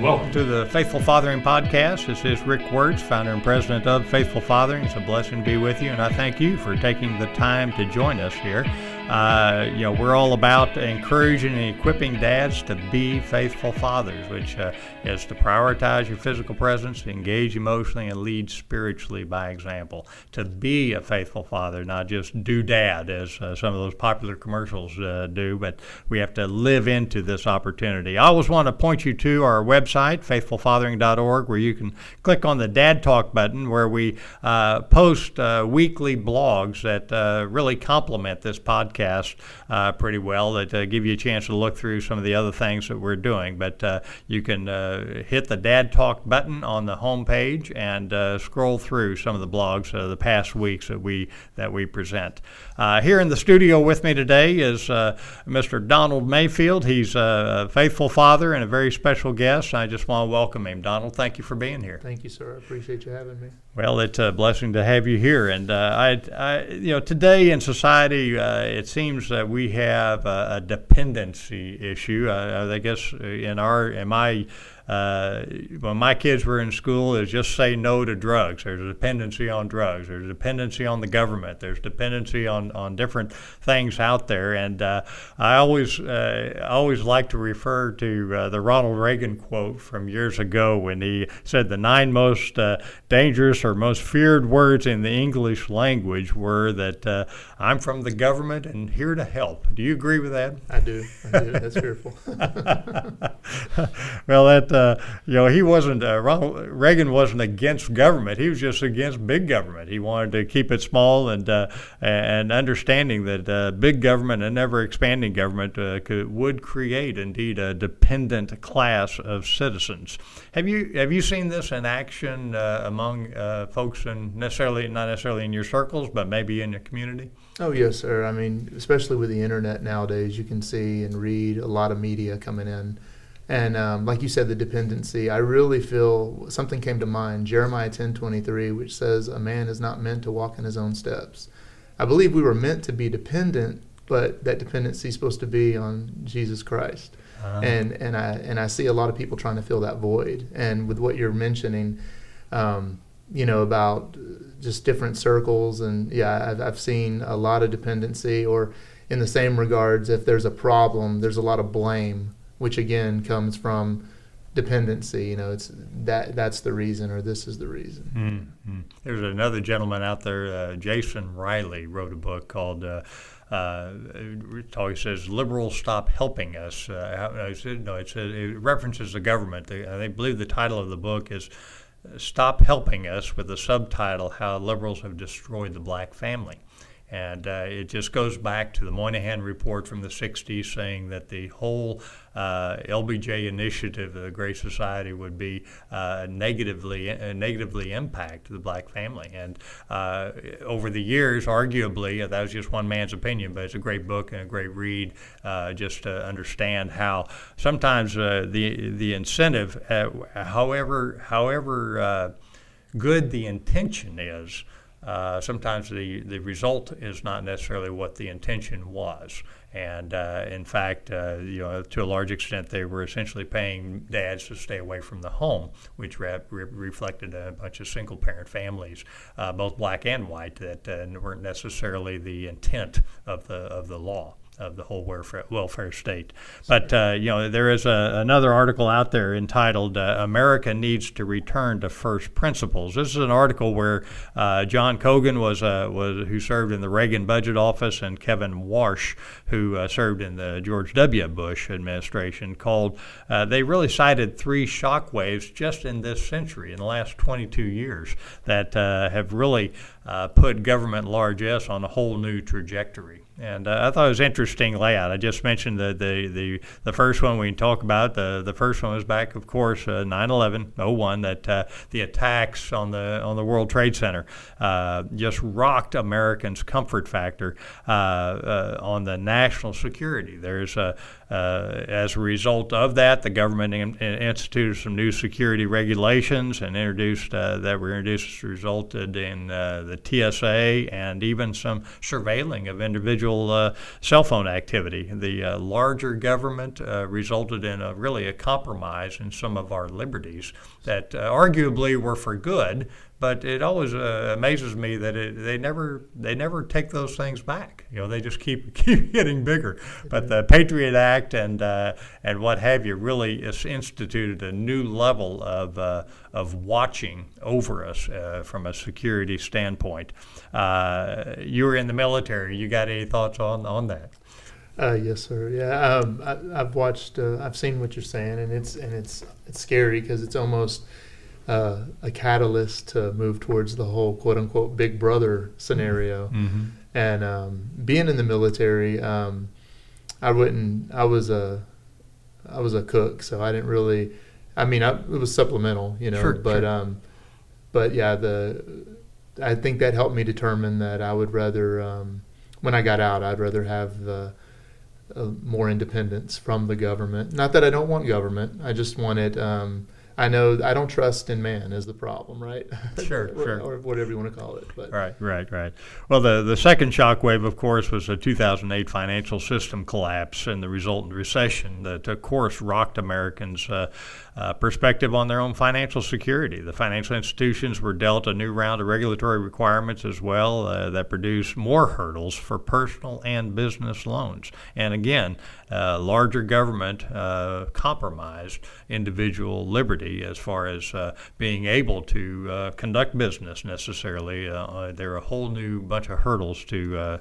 Welcome to the Faithful Fathering Podcast. This is Rick Wirtz, founder and president of Faithful Fathering. It's a blessing to be with you, and I thank you for taking the time to join us here. Uh, you know, we're all about encouraging and equipping dads to be faithful fathers, which uh, is to prioritize your physical presence, engage emotionally, and lead spiritually by example. To be a faithful father, not just do dad, as uh, some of those popular commercials uh, do, but we have to live into this opportunity. I always want to point you to our website, faithfulfathering.org, where you can click on the Dad Talk button, where we uh, post uh, weekly blogs that really complement this podcast podcast uh, pretty well that uh, give you a chance to look through some of the other things that we're doing. But uh, you can uh, hit the Dad Talk button on the home page and uh, scroll through some of the blogs of the past weeks that we that we present. here in the studio with me today is Mr. Donald Mayfield. He's a faithful father and a very special guest. I just want to welcome him. Donald, thank you for being here. Thank you, sir. I appreciate you having me. Well, it's a blessing to have you here, and uh, I, I, you know, today in society, uh, it seems that we have a, a dependency issue. Uh, I guess in our, in my uh, when my kids were in school is just say no to drugs. There's a dependency on drugs. There's a dependency on the government. There's dependency on, on different things out there. And uh, I always uh, always like to refer to uh, the Ronald Reagan quote from years ago when he said the nine most uh, dangerous or most feared words in the English language were that uh, I'm from the government and here to help. Do you agree with that? I do. I do. That's fearful. well, that uh, you know, he wasn't uh, Ronald Reagan wasn't against government. He was just against big government. He wanted to keep it small and uh, and understanding that uh, big government and ever expanding government uh, could, would create indeed a dependent class of citizens. Have you have you seen this in action uh, among folks and necessarily not necessarily in your circles, but maybe in your community? Oh yes, sir. I mean, especially with the internet nowadays, you can see and read a lot of media coming in and um, like you said, the dependency. I really feel something came to mind. Jeremiah ten twenty three, which says, "A man is not meant to walk in his own steps." I believe we were meant to be dependent, but that dependency is supposed to be on Jesus Christ. Uh-huh. And and I and I see a lot of people trying to fill that void. And with what you're mentioning, um, you know about just different circles, and yeah, I've, I've seen a lot of dependency. Or in the same regards, if there's a problem, there's a lot of blame which again comes from dependency. You know, it's that that's the reason, or this is the reason. Mm-hmm. There's another gentleman out there, uh, Jason Riley, wrote a book called. Uh, uh, it says liberals stop helping us. Uh, no, it's, it references the government. They, they believe the title of the book is "Stop Helping Us," with the subtitle "How Liberals Have Destroyed the Black Family." And uh, it just goes back to the Moynihan report from the 60s saying that the whole uh, LBJ initiative of the Great Society would be uh, negatively uh, negatively impact the black family. And uh, over the years, arguably, uh, that was just one man's opinion, but it's a great book and a great read just to understand how sometimes the the incentive, however however good the intention is. Uh, sometimes the, the result is not necessarily what the intention was. And uh, in fact, uh, you know, to a large extent, they were essentially paying dads to stay away from the home, which re- re- reflected a bunch of single parent families, uh, both black and white, that uh, weren't necessarily the intent of the, of the law of the whole welfare, welfare state. But uh, you know, there is a, another article out there entitled uh, "America Needs to Return to First Principles." This is an article where uh, John Cogan was uh, was who served in the Reagan Budget Office, and Kevin Warsh, who uh, served in the George W. Bush administration, called. Uh, they really cited three shock waves just in this century, in the last 22 years, that have really put government largesse on a whole new trajectory. And uh, I thought it was interesting layout. I just mentioned the, the, the, the, first one we talk about. The, the first one was back, of course, uh, 9/11, 01, that uh, the attacks on the on the World Trade Center uh, just rocked Americans' comfort factor uh, uh, on the national security. There's a uh, as a result of that, the government in, in instituted some new security regulations and introduced uh, that were introduced resulted in uh, the TSA and even some surveilling of individual uh, cell phone activity. The uh, larger government uh, resulted in a, really a compromise in some of our liberties that uh, arguably were for good, but it always uh, amazes me that it, they never they never take those things back. You know, they just keep keep getting bigger. But the Patriot Act and uh, and what have you really instituted a new level of uh, of watching over us uh, from a security standpoint. Uh, you were in the military. You got any thoughts on on that? Uh, yes, sir. Yeah, um, I, have watched. Uh, I've seen what you're saying, and it's and it's it's scary because it's almost uh, a catalyst to move towards the whole quote unquote big brother scenario. Mm-hmm. mm-hmm. And um, being in the military, um, I wouldn't. I was a I was a cook, so I didn't really. I mean, I, it was supplemental, you know. Sure, but sure. um, but yeah, the I think that helped me determine that I would rather um, when I got out, I'd rather have the uh, more independence from the government. Not that I don't want government. I just wanted. Um, I know I don't trust in man is the problem, right? Sure, or, sure. Or whatever you want to call it. But. Right, right, right. Well, the, the second shock wave, of course, was the 2008 financial system collapse and the resultant recession that, of course, rocked Americans' uh, uh, perspective on their own financial security. The financial institutions were dealt a new round of regulatory requirements as well uh, that produced more hurdles for personal and business loans. And again, uh, larger government uh, compromised individual liberty as far as uh, being able to uh, conduct business necessarily. there are a whole new bunch of hurdles to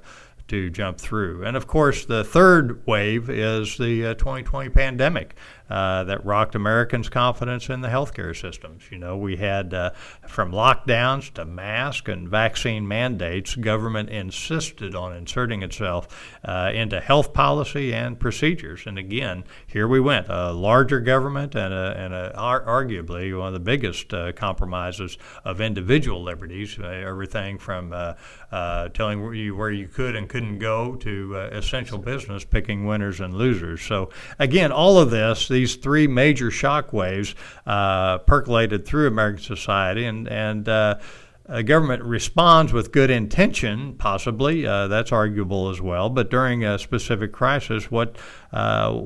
to jump through. And of course, the third wave is the uh, 2020 pandemic uh, that rocked Americans' confidence in the healthcare systems. You know, we had uh, from lockdowns to mask and vaccine mandates, government insisted on inserting itself uh, into health policy and procedures. And again, here we went a larger government and, a, and a, arguably one of the biggest uh, compromises of individual liberties, uh, everything from telling you where you could and couldn't go to essential business, picking winners and losers. So, again, all of this, these three major shock waves uh, percolated through American society, and and uh, government responds with good intention, possibly. Uh, that's arguable as well. But during a specific crisis, what uh,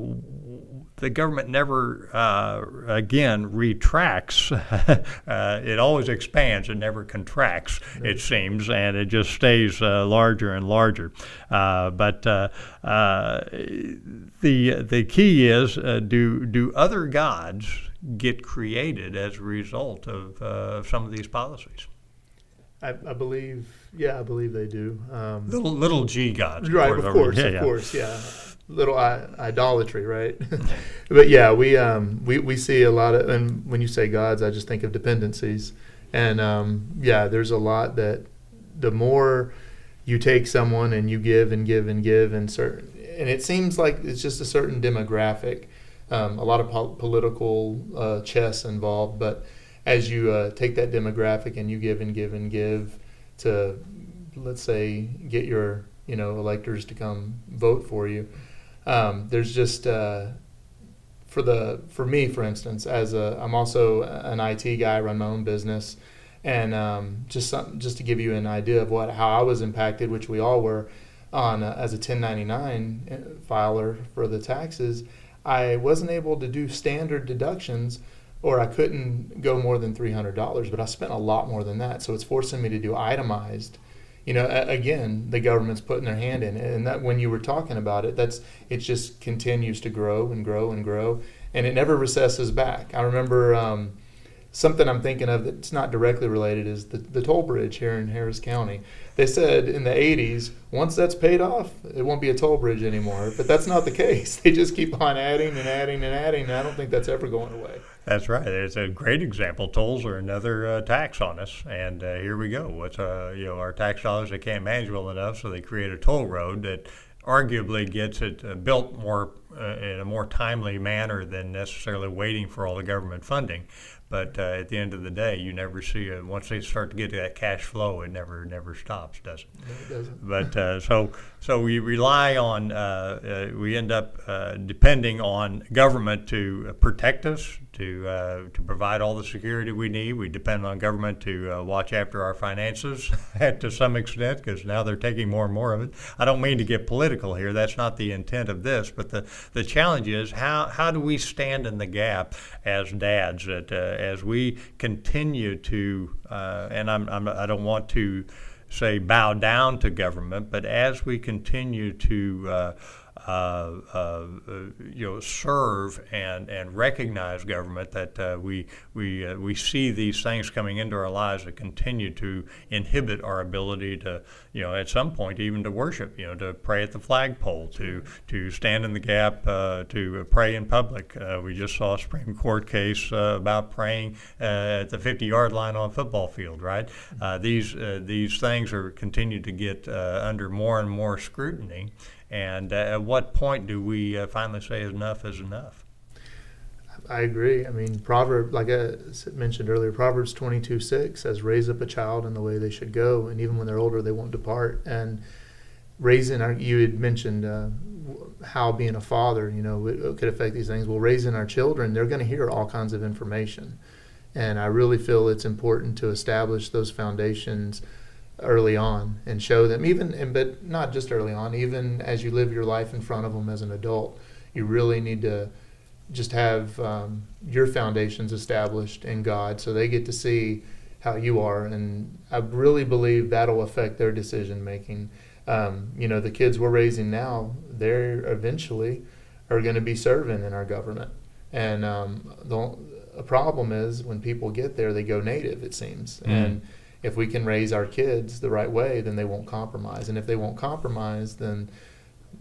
the government never, uh, again, retracts. uh, it always expands and never contracts, it seems, and it just stays uh, larger and larger. Uh, but uh, uh, the the key is do do other gods get created as a result of some of these policies? I, I, believe, yeah, I believe they do. Um, little little g gods, right? Of course, yeah, of yeah. course, yeah little I- idolatry, right? but yeah, we um, we we see a lot of, and when you say gods, I just think of dependencies, and um, yeah, there's a lot that the more you take someone and you give and give and give and certain, and it seems like it's just a certain demographic, um, a lot of po- political uh, chess involved, but as you uh, take that demographic and you give and give and give to, let's say, get your you know electors to come vote for you um, there's just uh, for the for me, for instance, as a I'm also an IT guy, run my own business, and um, just some, just to give you an idea of what how I was impacted, which we all were, on uh, as a 1099 uh, filer for the taxes, I wasn't able to do standard deductions. Or I couldn't go more than three hundred dollars, but I spent a lot more than that. So it's forcing me to do itemized you know again the government's putting their hand in it. And that when you were talking about it that's it just continues to grow and grow and grow and it never recesses back. I remember um, something i'm thinking of that's not directly related is the, the toll bridge here in harris county. They said in the 80s once that's paid off it won't be a toll bridge anymore. But that's not the case. They just keep on adding and adding and adding and i don't think that's ever going away that's right. It's a great example. Tolls are another uh, tax on us, and uh, here we go. What's uh, you know our tax dollars they can't manage well enough, so they create a toll road that arguably gets it uh, built more uh, in a more timely manner than necessarily waiting for all the government funding. But uh, at the end of the day, you never see it. Once they start to get that cash flow, it never never stops, does it? No, it doesn't. But uh, so so we rely on uh, uh we end up uh, depending on government to protect us, to uh, to provide all the security we need. We depend on government to watch after our finances to some extent because now they're taking more and more of it. I don't mean to get political here. That's not the intent of this. But the the challenge is how how do we stand in the gap as dads that as we continue to, uh, and I'm, I'm, I do not want to say bow down to government, but as we continue to uh, uh, uh, you know, serve and, and recognize government that uh, we, we, uh, we see these things coming into our lives that continue to inhibit our ability to, you know, at some point even to worship, you know, to pray at the flagpole, to, to stand in the gap, uh, to pray in public. We just saw a Supreme Court case about praying at the 50 yard line on a football field, right? these, these things are continue to get under more and more scrutiny. And uh, at what point do we uh, finally say enough is enough? I agree. I mean, Proverb, like I mentioned earlier, Proverbs 22 6 says, Raise up a child in the way they should go, and even when they're older, they won't depart. And raising our, you had mentioned uh, how being a father, you know, could affect these things. Well, raising our children, they're going to hear all kinds of information. And I really feel it's important to establish those foundations early on and show them even and but not just early on even as you live your life in front of them as an adult you really need to just have um, your foundations established in god so they get to see how you are. And i really believe that'll affect their decision making. Um, you know the kids we're raising now they're eventually are going to be serving in our government. And um, the a problem is when people get there they go native it seems. Mm. and if we can raise our kids the right way, then they won't compromise. And if they won't compromise, then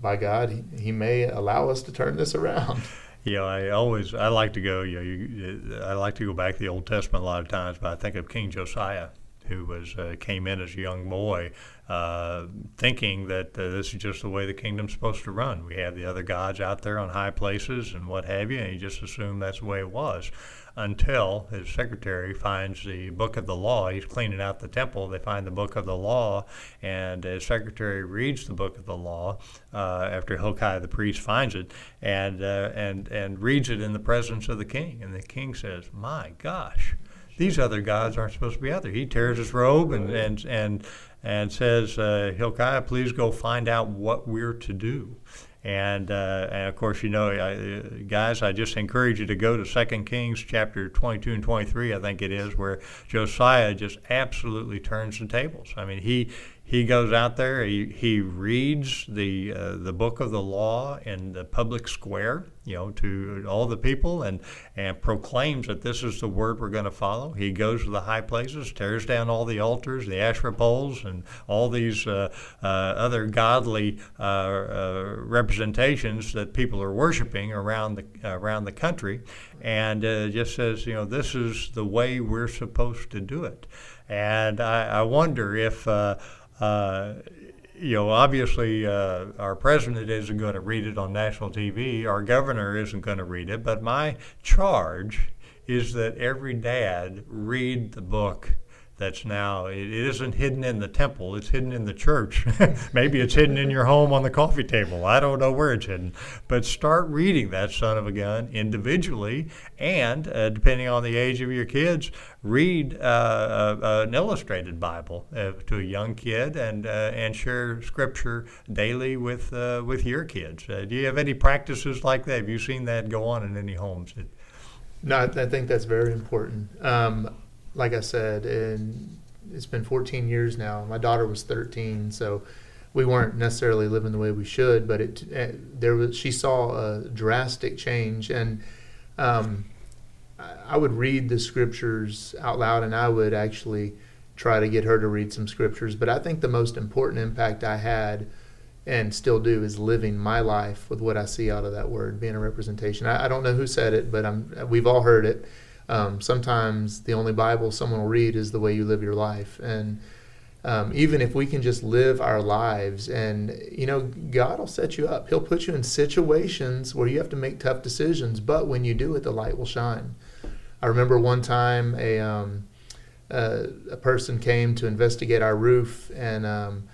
by God, He, he may allow us to turn this around. Know, I always I like to go. You know, you, I like to go back to the Old Testament a lot of times, but I think of King Josiah, who was uh, came in as a young boy, uh, thinking that uh, this is just the way the kingdom's supposed to run. We have the other gods out there on high places and what have you, and he just assumed that's the way it was until his secretary finds the book of the law. He's cleaning out the temple. They find the book of the law, and his secretary reads the book of the law uh, after Hilkiah the priest finds it, and uh, and and reads it in the presence of the king. And the king says, "My gosh." These other gods aren't supposed to be out there. He tears his robe and and and, and says, uh, "Hilkiah, please go find out what we're to do." And, uh, and of course, you know, I, guys, I just encourage you to go to Second Kings chapter 22 and 23, I think it is, where Josiah just absolutely turns the tables. I mean, he he goes out there, he, he reads the uh, the book of the law in the public square, you know, to all the people, and and proclaims that this is the word we're going to follow. He goes to the high places, tears down all the altars, the Asherah poles, and all these uh, uh, other godly uh, uh, representations that people are worshiping around the around the country, and uh, just says, you know, this is the way we're supposed to do it. And I, I wonder if uh, you know, obviously, uh, our president isn't going to read it on national TV. Our governor isn't going to read it. But my charge is that every dad read the book that's now it isn't hidden in the temple it's hidden in the church. Maybe it's hidden in your home on the coffee table i don't know where it's hidden. But start reading that son of a gun individually and uh, depending on the age of your kids read uh, uh, an illustrated bible uh, to a young kid and uh, and share scripture daily with uh, with your kids. Do you have any practices like that? Have you seen that go on in any homes? No, I think that's very important. Um, like I said, and it's been 14 years now. My daughter was 13, so we weren't necessarily living the way we should, but it, eh, there was she saw a drastic change, and um, I would read the scriptures out loud, and I would actually try to get her to read some scriptures. But I think the most important impact I had and still do is living my life with what I see out of that word, being a representation. I, I don't know who said it, but I'm, we've all heard it um, sometimes the only Bible someone will read is the way you live your life. And um, even if we can just live our lives and you know god will set you up. He'll put you in situations where you have to make tough decisions but when you do it the light will shine. I remember one time a, um, a person came to investigate our roof and um,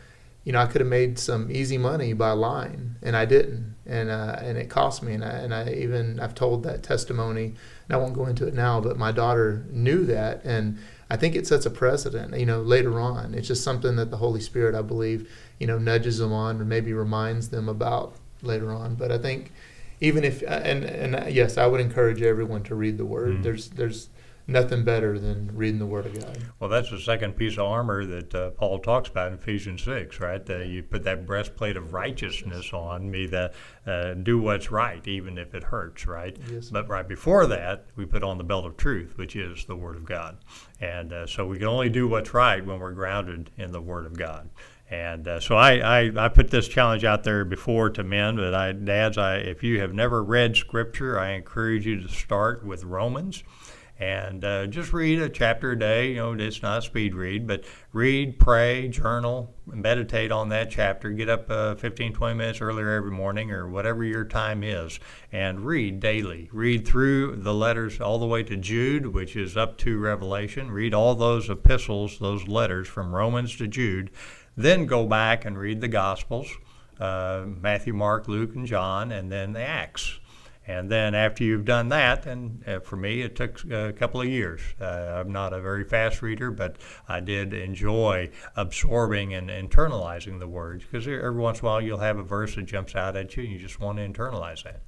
you know i could have made some easy money by lying and i didn't and uh, and it cost me and I, and I even i've told that testimony and i won't go into it now but my daughter knew that and I think it sets a precedent, you know, later on. It's just something that the Holy Spirit, I believe, you know, nudges them on or maybe reminds them about later on. But I think even if, and, and yes, I would encourage everyone to read the Word. Mm. There's, there's, nothing better than reading the Word of God. Well, that's the second piece of armor that uh, Paul talks about in Ephesians 6, right? Uh, you put that breastplate of righteousness on me that uh, do what's right, even if it hurts, right? Yes. But right before that, we put on the belt of truth, which is the Word of God. And uh, so we can only do what's right when we're grounded in the Word of God. And uh, so I, I, I, put this challenge out there before to men, but I, dads, I, if you have never read Scripture, I encourage you to start with Romans and uh, just read a chapter a day. You know, it's not a speed read, but read, pray, journal, meditate on that chapter. Get up uh, 15, 20 minutes earlier every morning or whatever your time is and read daily. Read through the letters all the way to Jude, which is up to Revelation. Read all those epistles, those letters from Romans to Jude. Then go back and read the Gospels. Uh, Matthew, Mark, Luke, and John, and then the Acts. And then after you've done that, and uh, for me, it took a couple of years. Uh, I'm not a very fast reader, but I did enjoy absorbing and internalizing the words because every once in a while you'll have a verse that jumps out at you and you just want to internalize that.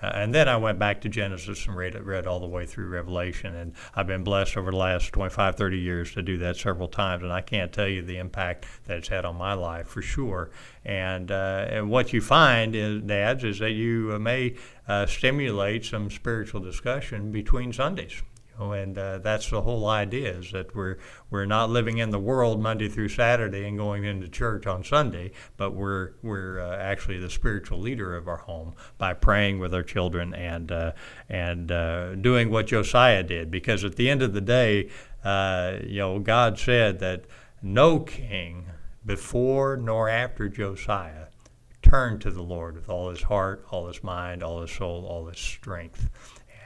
Uh, and then I went back to Genesis and read, read all the way through Revelation. And I've been blessed over the last 25, 30 years to do that several times. And I can't tell you the impact that it's had on my life for sure. And, uh, and what you find, is, dads, is that you may uh, stimulate some spiritual discussion between Sundays and uh, that's the whole idea is that we're we're not living in the world Monday through Saturday and going into church on Sunday, but we're we're uh, actually the spiritual leader of our home by praying with our children and uh, and uh, doing what Josiah did. Because at the end of the day, uh, you know, God said that no king before nor after Josiah turned to the Lord with all his heart, all his mind, all his soul, all his strength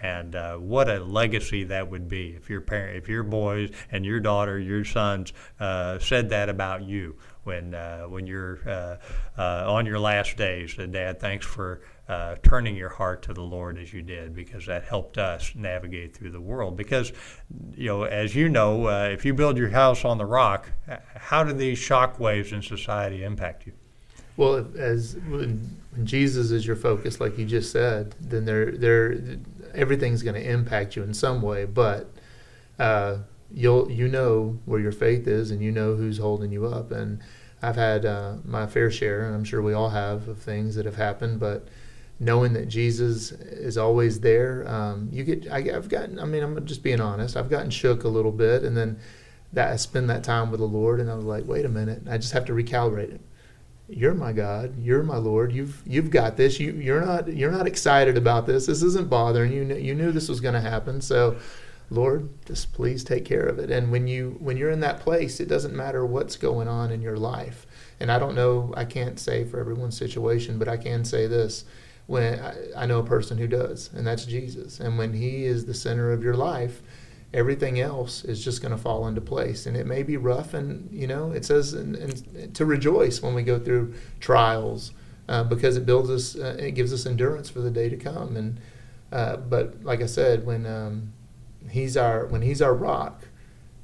and uh, what a legacy that would be if your parent, if your boys and your daughter, your sons uh, said that about you when uh, when you're uh, uh, on your last days. Dad, thanks for uh, turning your heart to the Lord as you did, because that helped us navigate through the world. Because you know, as you know, if you build your house on the rock, how do these shock waves in society impact you? Well, as when, when Jesus is your focus, like you just said, then there there everything's going to impact you in some way, but uh, you'll you know where your faith is, and you know who's holding you up. And I've had uh, my fair share, and I'm sure we all have, of things that have happened, but knowing that Jesus is always there, um, you get. I, have gotten. I mean, I'm just being honest. I've gotten shook a little bit, and then that I spend that time with the Lord, and I was like, wait a minute, I just have to recalibrate it you're my God, you're my Lord. You've you've got this. You you're not you're not excited about this. This isn't bothering you. You knew this was going to happen. So, Lord, just please take care of it. And when you when you're in that place, it doesn't matter what's going on in your life. And I don't know. I can't say for everyone's situation, but I can say this: when I, I know a person who does, and that's Jesus. And when He is the center of your life everything else is just going to fall into place. And it may be rough, and you know, it says and, and to rejoice when we go through trials uh, because it builds us, uh, it gives us endurance for the day to come. And uh, but like I said, when um, he's our when he's our rock,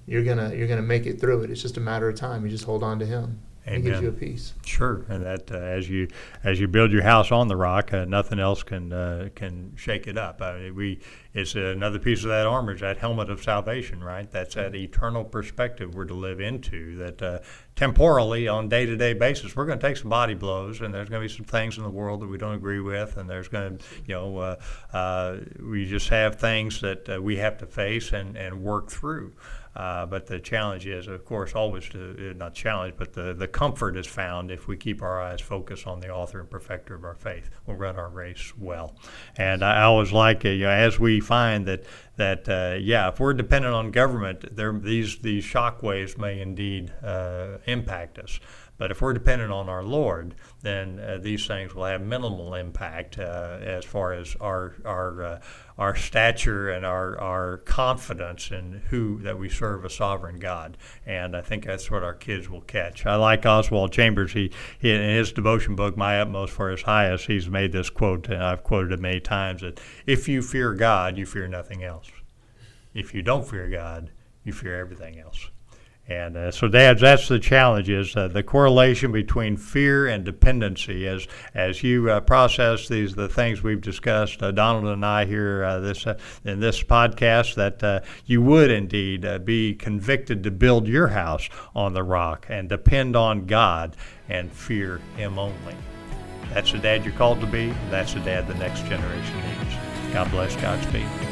you're gonna you're gonna make it through it. It's just a matter of time. You just hold on to him. Amen. It gives you a peace. Sure, and that uh, as you as you build your house on the rock, uh, nothing else can uh, can shake it up. we it's another piece of that armor is that helmet of salvation, right? That's that eternal perspective we're to live into. That uh, temporally, on day to day basis, we're going to take some body blows, and there's going to be some things in the world that we don't agree with, and there's going to you know uh, uh, we just have things that we have to face and and work through. Uh, but the challenge is, of course, always to, uh, not challenge, but the, the comfort is found if we keep our eyes focused on the author and perfecter of our faith. We'll run our race well. And I always like, uh, you know, as we find that, that uh, yeah, if we're dependent on government, there, these, these shock waves may indeed uh, impact us. But if we're dependent on our Lord, then uh, these things will have minimal impact uh, as far as our our uh, our stature and our our confidence in who that we serve a sovereign God. And I think that's what our kids will catch. I like Oswald Chambers. He, he in his devotion book, My Utmost for His Highest, he's made this quote, and I've quoted it many times: that if you fear God, you fear nothing else. If you don't fear God, you fear everything else. And uh, so, dads, that's the challenge: is uh, the correlation between fear and dependency. As as you uh, process these the things we've discussed, uh, Donald and I here uh, this uh, in this podcast, that you would indeed be convicted to build your house on the rock and depend on God and fear Him only. That's the dad you're called to be. That's the dad the next generation needs. God bless. Godspeed.